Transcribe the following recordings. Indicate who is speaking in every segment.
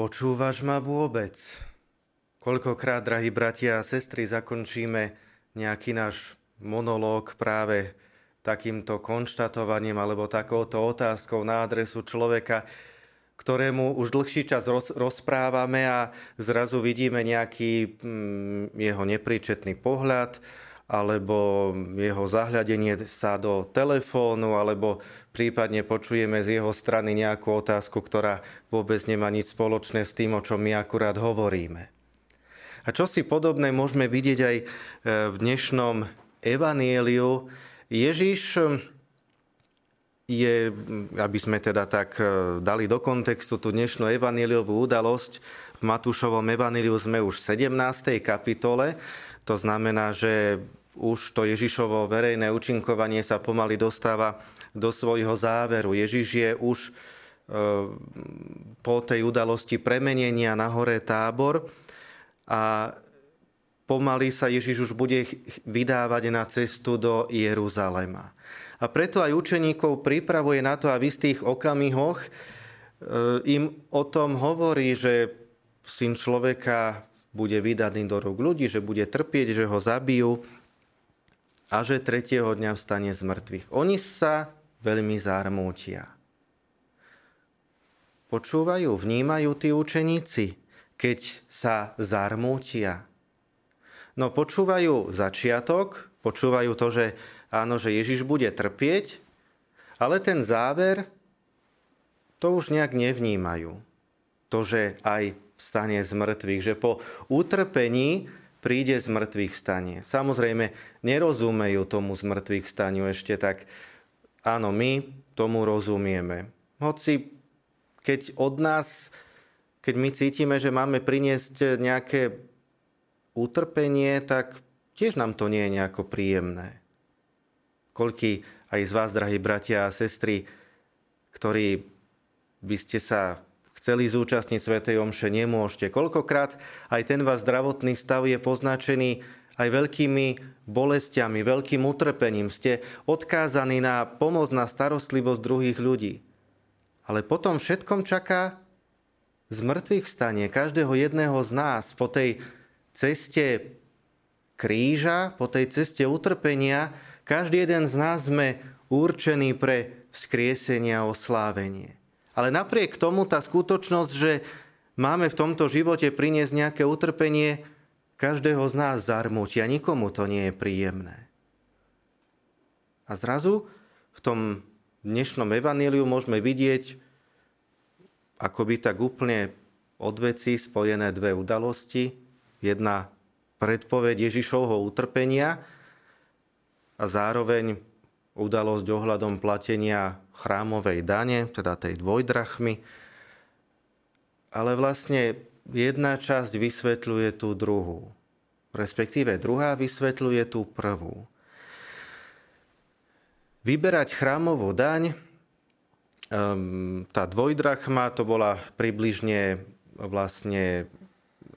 Speaker 1: Počúvaš ma vôbec? Koľkokrát, drahí bratia a sestry, zakončíme nejaký náš monológ práve takýmto konštatovaním alebo takouto otázkou na adresu človeka, ktorému už dlhší čas roz, rozprávame a zrazu vidíme nejaký mm, jeho nepríčetný pohľad alebo jeho zahľadenie sa do telefónu, alebo prípadne počujeme z jeho strany nejakú otázku, ktorá vôbec nemá nič spoločné s tým, o čom my akurát hovoríme. A čo si podobné môžeme vidieť aj e, v dnešnom evanieliu. Ježiš e, je, aby sme teda tak e, dali do kontextu tú dnešnú evanieliovú udalosť, v Matúšovom evaníliu sme už v 17. kapitole, to znamená, že už to Ježišovo verejné účinkovanie sa pomaly dostáva do svojho záveru. Ježiš je už e, po tej udalosti premenenia na hore tábor a pomaly sa Ježiš už bude vydávať na cestu do Jeruzalema. A preto aj učeníkov pripravuje na to, aby v tých okamihoch e, im o tom hovorí, že syn človeka bude vydaný do rúk ľudí, že bude trpieť, že ho zabijú, a že tretieho dňa vstane z mŕtvych. Oni sa veľmi zarmútia. Počúvajú, vnímajú tí učeníci, keď sa zarmútia. No počúvajú začiatok, počúvajú to, že áno, že Ježiš bude trpieť, ale ten záver to už nejak nevnímajú. To, že aj vstane z mŕtvych, že po utrpení príde z mŕtvych stanie. Samozrejme, nerozumejú tomu z mŕtvych staniu ešte tak. Áno, my tomu rozumieme. Hoci keď od nás, keď my cítime, že máme priniesť nejaké utrpenie, tak tiež nám to nie je nejako príjemné. Koľky aj z vás, drahí bratia a sestry, ktorí by ste sa chceli zúčastniť Svetej Omše, nemôžete. Koľkokrát aj ten váš zdravotný stav je poznačený aj veľkými bolestiami, veľkým utrpením. Ste odkázaní na pomoc, na starostlivosť druhých ľudí. Ale potom všetkom čaká z mŕtvych stanie každého jedného z nás po tej ceste kríža, po tej ceste utrpenia. Každý jeden z nás sme určení pre vzkriesenie a oslávenie. Ale napriek tomu tá skutočnosť, že máme v tomto živote priniesť nejaké utrpenie, každého z nás zarmúti a nikomu to nie je príjemné. A zrazu v tom dnešnom evaníliu môžeme vidieť akoby tak úplne od veci spojené dve udalosti. Jedna predpoveď Ježišovho utrpenia a zároveň udalosť ohľadom platenia chrámovej dane, teda tej dvojdrachmy. Ale vlastne jedna časť vysvetľuje tú druhú. Respektíve druhá vysvetľuje tú prvú. Vyberať chrámovú daň, ehm, tá dvojdrachma to bola približne vlastne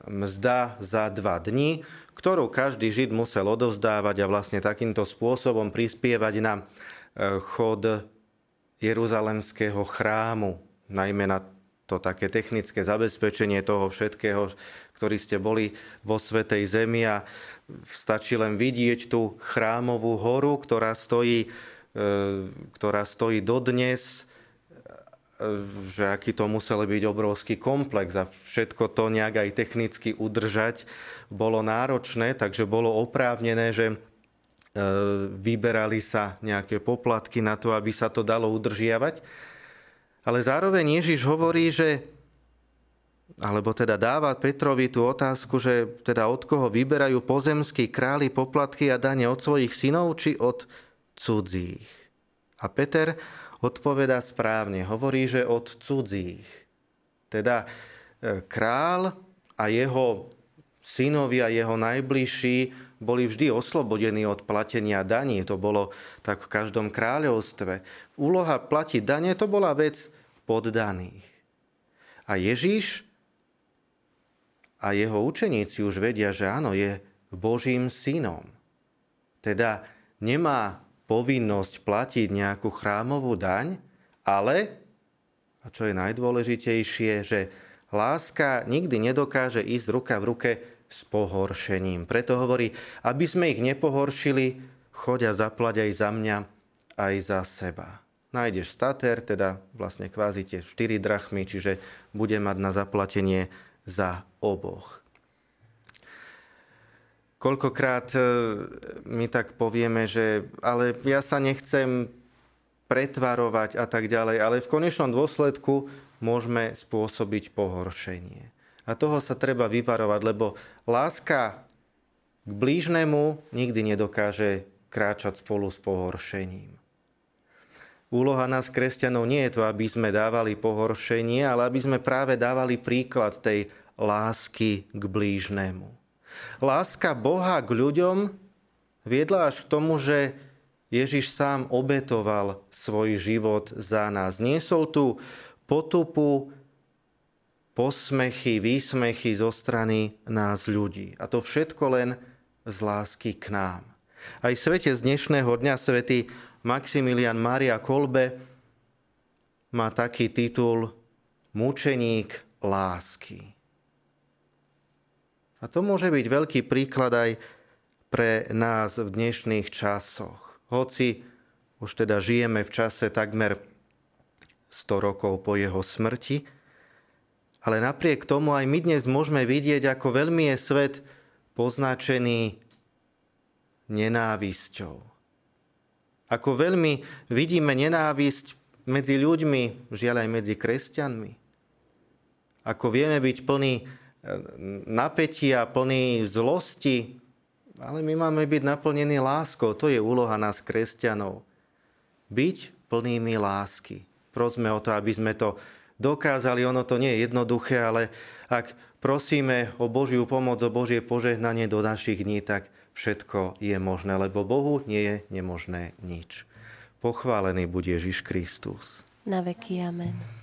Speaker 1: mzda za dva dni, ktorú každý žid musel odovzdávať a vlastne takýmto spôsobom prispievať na e, chod Jeruzalemského chrámu, najmä na to také technické zabezpečenie toho všetkého, ktorí ste boli vo Svetej Zemi a stačí len vidieť tú chrámovú horu, ktorá stojí, e, ktorá stojí dodnes, že aký to musel byť obrovský komplex a všetko to nejak aj technicky udržať bolo náročné, takže bolo oprávnené, že E, vyberali sa nejaké poplatky na to, aby sa to dalo udržiavať. Ale zároveň Ježiš hovorí, že alebo teda dáva Petrovi tú otázku, že teda od koho vyberajú pozemskí králi poplatky a dane od svojich synov či od cudzích. A Peter odpoveda správne, hovorí, že od cudzích. Teda e, král a jeho synovia, jeho najbližší boli vždy oslobodení od platenia daní. To bolo tak v každom kráľovstve. Úloha platiť dane to bola vec poddaných. A Ježíš a jeho učeníci už vedia, že áno, je Božím synom. Teda nemá povinnosť platiť nejakú chrámovú daň, ale, a čo je najdôležitejšie, že láska nikdy nedokáže ísť ruka v ruke s pohoršením. Preto hovorí, aby sme ich nepohoršili, chodia zaplať aj za mňa, aj za seba. Nájdeš stater, teda vlastne kvázi tie 4 drachmy, čiže bude mať na zaplatenie za oboch. Koľkokrát e, my tak povieme, že ale ja sa nechcem pretvarovať a tak ďalej, ale v konečnom dôsledku môžeme spôsobiť pohoršenie. A toho sa treba vyvarovať, lebo láska k blížnemu nikdy nedokáže kráčať spolu s pohoršením. Úloha nás, kresťanov, nie je to, aby sme dávali pohoršenie, ale aby sme práve dávali príklad tej lásky k blížnemu. Láska Boha k ľuďom viedla až k tomu, že Ježiš sám obetoval svoj život za nás. Niesol tú potupu, posmechy, výsmechy zo strany nás ľudí. A to všetko len z lásky k nám. Aj svete z dnešného dňa, svätý Maximilian Maria Kolbe má taký titul Mučeník lásky. A to môže byť veľký príklad aj pre nás v dnešných časoch. Hoci už teda žijeme v čase takmer 100 rokov po jeho smrti, ale napriek tomu aj my dnes môžeme vidieť, ako veľmi je svet poznačený nenávisťou. Ako veľmi vidíme nenávisť medzi ľuďmi, žiaľ aj medzi kresťanmi. Ako vieme byť plný napätia, plný zlosti, ale my máme byť naplnení láskou. To je úloha nás, kresťanov. Byť plnými lásky. Prosme o to, aby sme to dokázali. Ono to nie je jednoduché, ale ak prosíme o Božiu pomoc, o Božie požehnanie do našich dní, tak všetko je možné, lebo Bohu nie je nemožné nič. Pochválený bude Ježiš Kristus.
Speaker 2: Na veky amen.